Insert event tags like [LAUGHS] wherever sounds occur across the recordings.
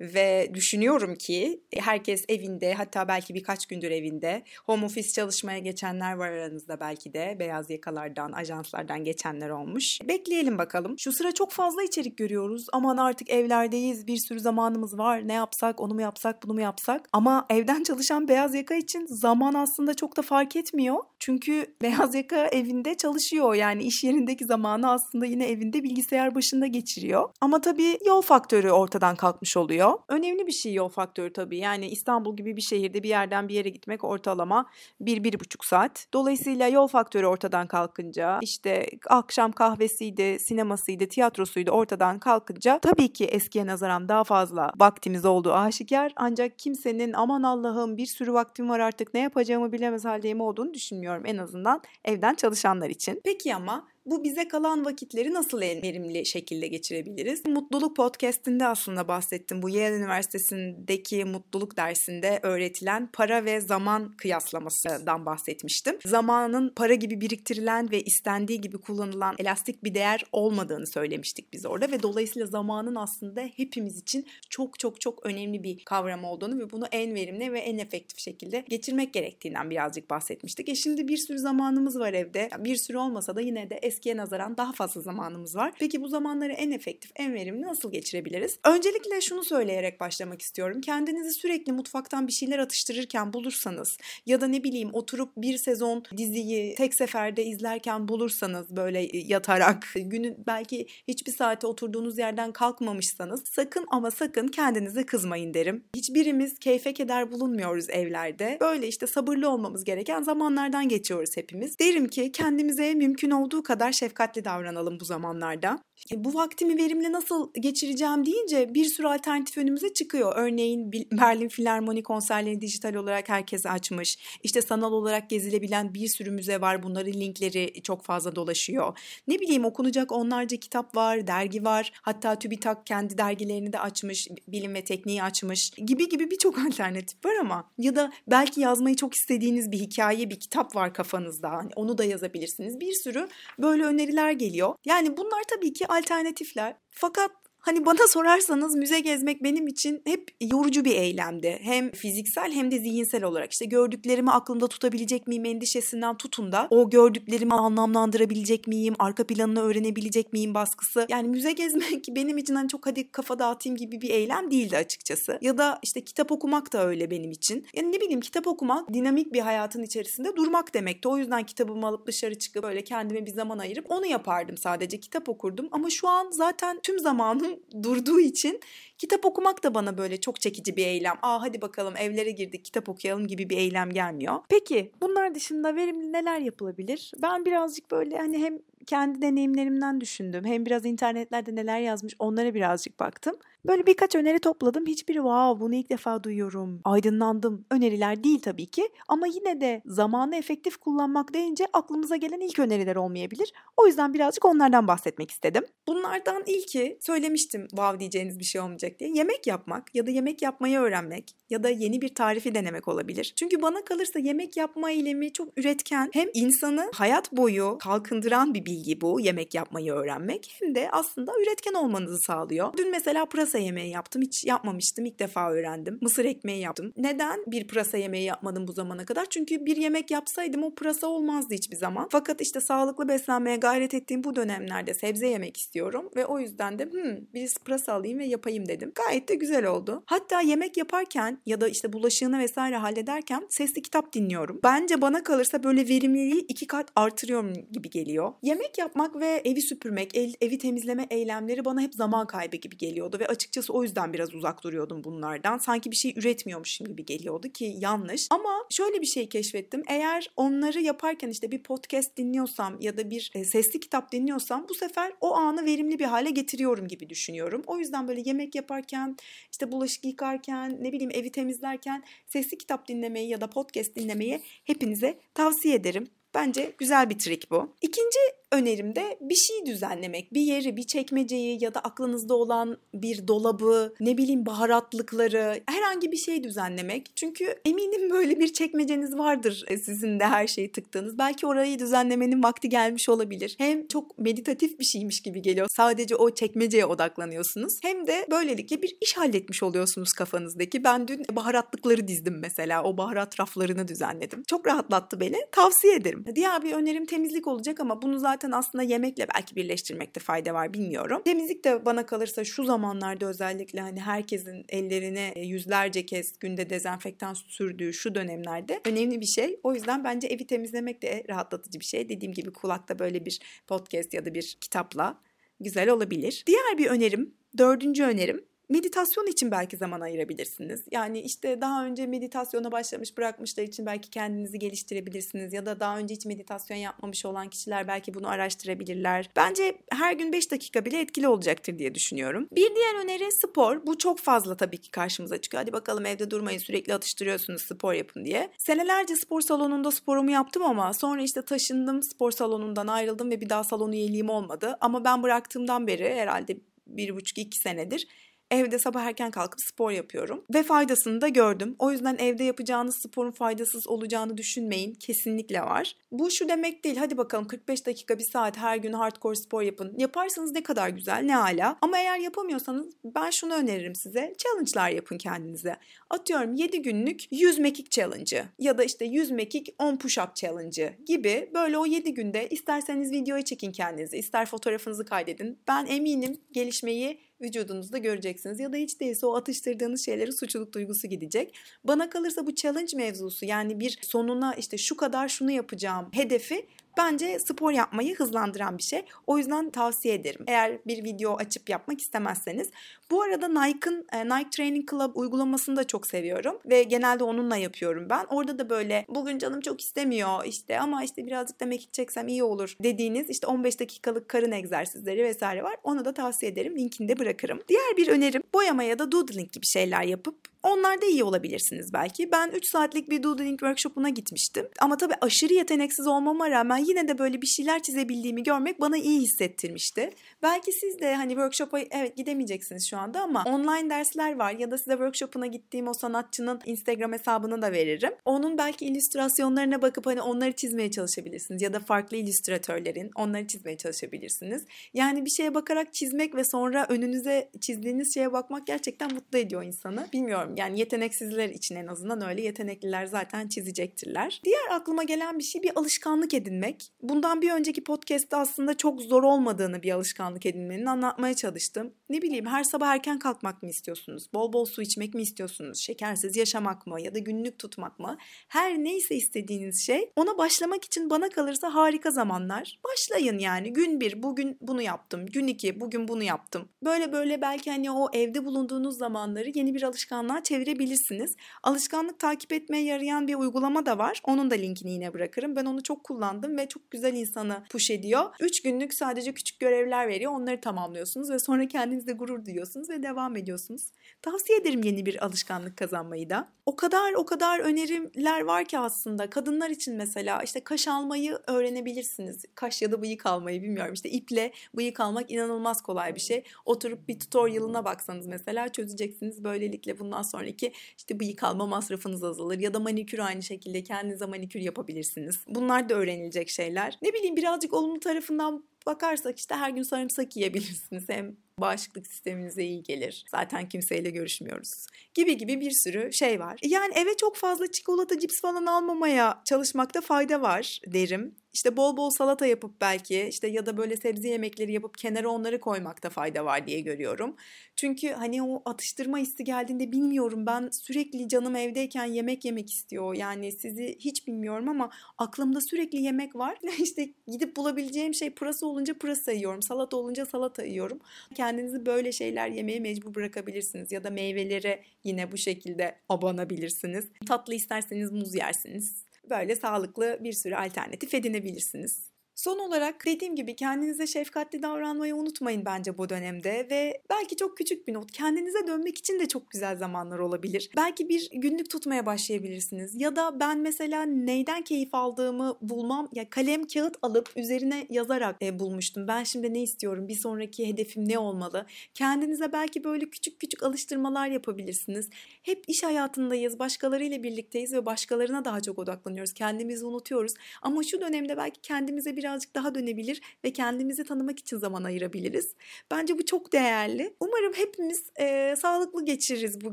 ve düşünüyorum ki herkes evinde hatta belki birkaç gündür evinde. Home office çalışmaya geçenler var aranızda belki de. Beyaz yakalardan, ajanslardan geçenler olmuş. Bekleyelim bakalım. Şu sıra çok fazla içerik görüyoruz. Aman artık evlerdeyiz. Bir sürü zamanımız var. Ne yapsak, onu mu yapsak, bunu mu yapsak? Ama evden çalışan beyaz yaka için zaman aslında çok da fark etmiyor. Çünkü [LAUGHS] beyaz yaka evinde çalışıyor. Yani iş yerindeki zamanı aslında yine evinde bilgisayar başında geçiriyor. Ama tabii yol faktörü ortadan kalkmış oluyor. Önemli bir şey yol faktörü tabii. Yani İstanbul gibi bir şehirde bir yerden bir yere gitmek ortalama 1-1,5 saat. Dolayısıyla yol faktörü ortadan kalkınca işte akşam kahvesiydi, sinemasıydı, tiyatrosuydu ortadan kalkınca tabii ki eskiye nazaran daha fazla vaktimiz olduğu aşikar. Ancak kimsenin aman Allah'ım bir sürü vaktim var artık ne yapacağımı bilemez haldeyim olduğunu düşünmüyorum en azından evden çalışanlar için. Peki ama bu bize kalan vakitleri nasıl en verimli şekilde geçirebiliriz? Mutluluk podcastinde aslında bahsettim. Bu Yale Üniversitesi'ndeki mutluluk dersinde öğretilen para ve zaman kıyaslamasından bahsetmiştim. Zamanın para gibi biriktirilen ve istendiği gibi kullanılan elastik bir değer olmadığını söylemiştik biz orada ve dolayısıyla zamanın aslında hepimiz için çok çok çok önemli bir kavram olduğunu ve bunu en verimli ve en efektif şekilde geçirmek gerektiğinden birazcık bahsetmiştik. E şimdi bir sürü zamanımız var evde. Bir sürü olmasa da yine de eskiye nazaran daha fazla zamanımız var. Peki bu zamanları en efektif, en verimli nasıl geçirebiliriz? Öncelikle şunu söyleyerek başlamak istiyorum. Kendinizi sürekli mutfaktan bir şeyler atıştırırken bulursanız ya da ne bileyim oturup bir sezon diziyi tek seferde izlerken bulursanız böyle yatarak günün belki hiçbir saate oturduğunuz yerden kalkmamışsanız sakın ama sakın kendinize kızmayın derim. Hiçbirimiz keyfe keder bulunmuyoruz evlerde. Böyle işte sabırlı olmamız gereken zamanlardan geçiyoruz hepimiz. Derim ki kendimize mümkün olduğu kadar şefkatli davranalım bu zamanlarda. Bu vaktimi verimli nasıl geçireceğim deyince bir sürü alternatif önümüze çıkıyor. Örneğin Berlin Filarmoni konserlerini dijital olarak herkes açmış. İşte sanal olarak gezilebilen bir sürü müze var. Bunların linkleri çok fazla dolaşıyor. Ne bileyim okunacak onlarca kitap var, dergi var. Hatta TÜBİTAK kendi dergilerini de açmış, bilim ve tekniği açmış gibi gibi birçok [LAUGHS] alternatif var ama ya da belki yazmayı çok istediğiniz bir hikaye, bir kitap var kafanızda. Hani onu da yazabilirsiniz. Bir sürü böyle öneriler geliyor. Yani bunlar tabii ki alternatifler. Fakat Hani bana sorarsanız müze gezmek benim için hep yorucu bir eylemdi. Hem fiziksel hem de zihinsel olarak. İşte gördüklerimi aklımda tutabilecek miyim endişesinden tutun da o gördüklerimi anlamlandırabilecek miyim, arka planını öğrenebilecek miyim baskısı. Yani müze [LAUGHS] gezmek benim için hani çok hadi kafa dağıtayım gibi bir eylem değildi açıkçası. Ya da işte kitap okumak da öyle benim için. Yani ne bileyim kitap okumak dinamik bir hayatın içerisinde durmak demekti. O yüzden kitabımı alıp dışarı çıkıp böyle kendime bir zaman ayırıp onu yapardım sadece. Kitap okurdum ama şu an zaten tüm zamanım durduğu için kitap okumak da bana böyle çok çekici bir eylem. Aa hadi bakalım evlere girdik kitap okuyalım gibi bir eylem gelmiyor. Peki bunlar dışında verimli neler yapılabilir? Ben birazcık böyle hani hem kendi deneyimlerimden düşündüm. Hem biraz internetlerde neler yazmış onlara birazcık baktım. Böyle birkaç öneri topladım. Hiçbiri wow bunu ilk defa duyuyorum. Aydınlandım. Öneriler değil tabii ki. Ama yine de zamanı efektif kullanmak deyince aklımıza gelen ilk öneriler olmayabilir. O yüzden birazcık onlardan bahsetmek istedim. Bunlardan ilki söylemiştim wow diyeceğiniz bir şey olmayacak diye. Yemek yapmak ya da yemek yapmayı öğrenmek ya da yeni bir tarifi denemek olabilir. Çünkü bana kalırsa yemek yapma eylemi çok üretken hem insanı hayat boyu kalkındıran bir bilgi bu yemek yapmayı öğrenmek hem de aslında üretken olmanızı sağlıyor. Dün mesela pırasa yemeği yaptım. Hiç yapmamıştım. İlk defa öğrendim. Mısır ekmeği yaptım. Neden bir pırasa yemeği yapmadım bu zamana kadar? Çünkü bir yemek yapsaydım o pırasa olmazdı hiçbir zaman. Fakat işte sağlıklı beslenmeye gayret ettiğim bu dönemlerde sebze yemek istiyorum ve o yüzden de hmm, bir pırasa alayım ve yapayım dedim. Gayet de güzel oldu. Hatta yemek yaparken ya da işte bulaşığını vesaire hallederken sesli kitap dinliyorum. Bence bana kalırsa böyle verimliliği iki kat artırıyorum gibi geliyor. Yemek yapmak ve evi süpürmek, el, evi temizleme eylemleri bana hep zaman kaybı gibi geliyordu ve açıkçası o yüzden biraz uzak duruyordum bunlardan. Sanki bir şey üretmiyormuşum gibi geliyordu ki yanlış. Ama şöyle bir şey keşfettim. Eğer onları yaparken işte bir podcast dinliyorsam ya da bir e, sesli kitap dinliyorsam bu sefer o anı verimli bir hale getiriyorum gibi düşünüyorum. O yüzden böyle yemek yaparken, işte bulaşık yıkarken, ne bileyim evi temizlerken sesli kitap dinlemeyi ya da podcast dinlemeyi hepinize tavsiye ederim. Bence güzel bir trik bu. İkinci önerim de bir şey düzenlemek. Bir yeri, bir çekmeceyi ya da aklınızda olan bir dolabı, ne bileyim baharatlıkları, herhangi bir şey düzenlemek. Çünkü eminim böyle bir çekmeceniz vardır e, sizin de her şeyi tıktığınız. Belki orayı düzenlemenin vakti gelmiş olabilir. Hem çok meditatif bir şeymiş gibi geliyor. Sadece o çekmeceye odaklanıyorsunuz. Hem de böylelikle bir iş halletmiş oluyorsunuz kafanızdaki. Ben dün baharatlıkları dizdim mesela. O baharat raflarını düzenledim. Çok rahatlattı beni. Tavsiye ederim. Diğer bir önerim temizlik olacak ama bunu zaten aslında yemekle belki birleştirmekte fayda var bilmiyorum. Temizlik de bana kalırsa şu zamanlarda özellikle hani herkesin ellerine e, yüzlerce kez günde dezenfektan sürdüğü şu dönemlerde önemli bir şey. O yüzden bence evi temizlemek de rahatlatıcı bir şey. Dediğim gibi kulakta böyle bir podcast ya da bir kitapla güzel olabilir. Diğer bir önerim, dördüncü önerim Meditasyon için belki zaman ayırabilirsiniz. Yani işte daha önce meditasyona başlamış bırakmışlar için belki kendinizi geliştirebilirsiniz ya da daha önce hiç meditasyon yapmamış olan kişiler belki bunu araştırabilirler. Bence her gün 5 dakika bile etkili olacaktır diye düşünüyorum. Bir diğer öneri spor. Bu çok fazla tabii ki karşımıza çıkıyor. Hadi bakalım evde durmayın sürekli atıştırıyorsunuz spor yapın diye. Senelerce spor salonunda sporumu yaptım ama sonra işte taşındım spor salonundan ayrıldım ve bir daha salon üyeliğim olmadı. Ama ben bıraktığımdan beri herhalde bir buçuk iki senedir Evde sabah erken kalkıp spor yapıyorum ve faydasını da gördüm. O yüzden evde yapacağınız sporun faydasız olacağını düşünmeyin. Kesinlikle var. Bu şu demek değil. Hadi bakalım 45 dakika bir saat her gün hardcore spor yapın. Yaparsanız ne kadar güzel ne hala. Ama eğer yapamıyorsanız ben şunu öneririm size. Challenge'lar yapın kendinize. Atıyorum 7 günlük 100 mekik challenge'ı ya da işte 100 mekik 10 push-up challenge'ı gibi böyle o 7 günde isterseniz videoya çekin kendinizi, ister fotoğrafınızı kaydedin. Ben eminim gelişmeyi vücudunuzda göreceksiniz. Ya da hiç değilse o atıştırdığınız şeylerin suçluluk duygusu gidecek. Bana kalırsa bu challenge mevzusu yani bir sonuna işte şu kadar şunu yapacağım hedefi bence spor yapmayı hızlandıran bir şey. O yüzden tavsiye ederim. Eğer bir video açıp yapmak istemezseniz. Bu arada Nike'ın e, Nike Training Club uygulamasını da çok seviyorum ve genelde onunla yapıyorum ben. Orada da böyle bugün canım çok istemiyor işte ama işte birazcık da mekik çeksem iyi olur dediğiniz işte 15 dakikalık karın egzersizleri vesaire var. Onu da tavsiye ederim. Linkini de bırakırım. Diğer bir önerim boyama ya da doodling gibi şeyler yapıp Onlarda iyi olabilirsiniz belki. Ben 3 saatlik bir doodling workshopuna gitmiştim. Ama tabii aşırı yeteneksiz olmama rağmen yine de böyle bir şeyler çizebildiğimi görmek bana iyi hissettirmişti. Belki siz de hani workshop'a evet gidemeyeceksiniz şu anda ama online dersler var ya da size workshop'una gittiğim o sanatçının Instagram hesabını da veririm. Onun belki illüstrasyonlarına bakıp hani onları çizmeye çalışabilirsiniz ya da farklı illüstratörlerin onları çizmeye çalışabilirsiniz. Yani bir şeye bakarak çizmek ve sonra önünüze çizdiğiniz şeye bakmak gerçekten mutlu ediyor insanı. Bilmiyorum yani yeteneksizler için en azından öyle. Yetenekliler zaten çizecektirler. Diğer aklıma gelen bir şey bir alışkanlık edinmek. Bundan bir önceki podcast'te aslında çok zor olmadığını bir alışkanlık edinmenin anlatmaya çalıştım. Ne bileyim her sabah erken kalkmak mı istiyorsunuz? Bol bol su içmek mi istiyorsunuz? Şekersiz yaşamak mı? Ya da günlük tutmak mı? Her neyse istediğiniz şey ona başlamak için bana kalırsa harika zamanlar. Başlayın yani gün bir bugün bunu yaptım. Gün iki bugün bunu yaptım. Böyle böyle belki hani o evde bulunduğunuz zamanları yeni bir alışkanlığa çevirebilirsiniz. Alışkanlık takip etmeye yarayan bir uygulama da var. Onun da linkini yine bırakırım. Ben onu çok kullandım ve çok güzel insanı push ediyor. 3 günlük sadece küçük görevler veriyor. Onları tamamlıyorsunuz ve sonra kendinizde gurur duyuyorsunuz ve devam ediyorsunuz. Tavsiye ederim yeni bir alışkanlık kazanmayı da. O kadar o kadar öneriler var ki aslında. Kadınlar için mesela işte kaş almayı öğrenebilirsiniz. Kaş ya da bıyık almayı bilmiyorum. İşte iple bıyık almak inanılmaz kolay bir şey. Oturup bir tutorial'ına baksanız mesela çözeceksiniz. Böylelikle bundan sonraki işte bıyık alma masrafınız azalır. Ya da manikür aynı şekilde kendinize manikür yapabilirsiniz. Bunlar da öğrenilecek şeyler. Ne bileyim birazcık olumlu tarafından bakarsak işte her gün sarımsak yiyebilirsiniz. Hem bağışıklık sisteminize iyi gelir. Zaten kimseyle görüşmüyoruz. Gibi gibi bir sürü şey var. Yani eve çok fazla çikolata, cips falan almamaya çalışmakta fayda var derim. İşte bol bol salata yapıp belki işte ya da böyle sebze yemekleri yapıp kenara onları koymakta fayda var diye görüyorum. Çünkü hani o atıştırma hissi geldiğinde bilmiyorum ben sürekli canım evdeyken yemek yemek istiyor. Yani sizi hiç bilmiyorum ama aklımda sürekli yemek var. [LAUGHS] İşte gidip bulabileceğim şey pırasa olunca pırasa yiyorum. Salata olunca salata yiyorum. Kendinizi böyle şeyler yemeye mecbur bırakabilirsiniz. Ya da meyvelere yine bu şekilde abanabilirsiniz. Tatlı isterseniz muz yersiniz böyle sağlıklı bir sürü alternatif edinebilirsiniz. Son olarak dediğim gibi kendinize şefkatli davranmayı unutmayın bence bu dönemde ve belki çok küçük bir not kendinize dönmek için de çok güzel zamanlar olabilir. Belki bir günlük tutmaya başlayabilirsiniz ya da ben mesela neyden keyif aldığımı bulmam ya kalem kağıt alıp üzerine yazarak e, bulmuştum. Ben şimdi ne istiyorum? Bir sonraki hedefim ne olmalı? Kendinize belki böyle küçük küçük alıştırmalar yapabilirsiniz. Hep iş hayatındayız, başkalarıyla birlikteyiz ve başkalarına daha çok odaklanıyoruz. Kendimizi unutuyoruz. Ama şu dönemde belki kendimize birazcık daha dönebilir ve kendimizi tanımak için zaman ayırabiliriz. Bence bu çok değerli. Umarım hepimiz e, sağlıklı geçiririz bu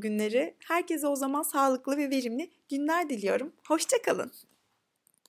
günleri. Herkese o zaman sağlıklı ve verimli günler diliyorum. Hoşçakalın.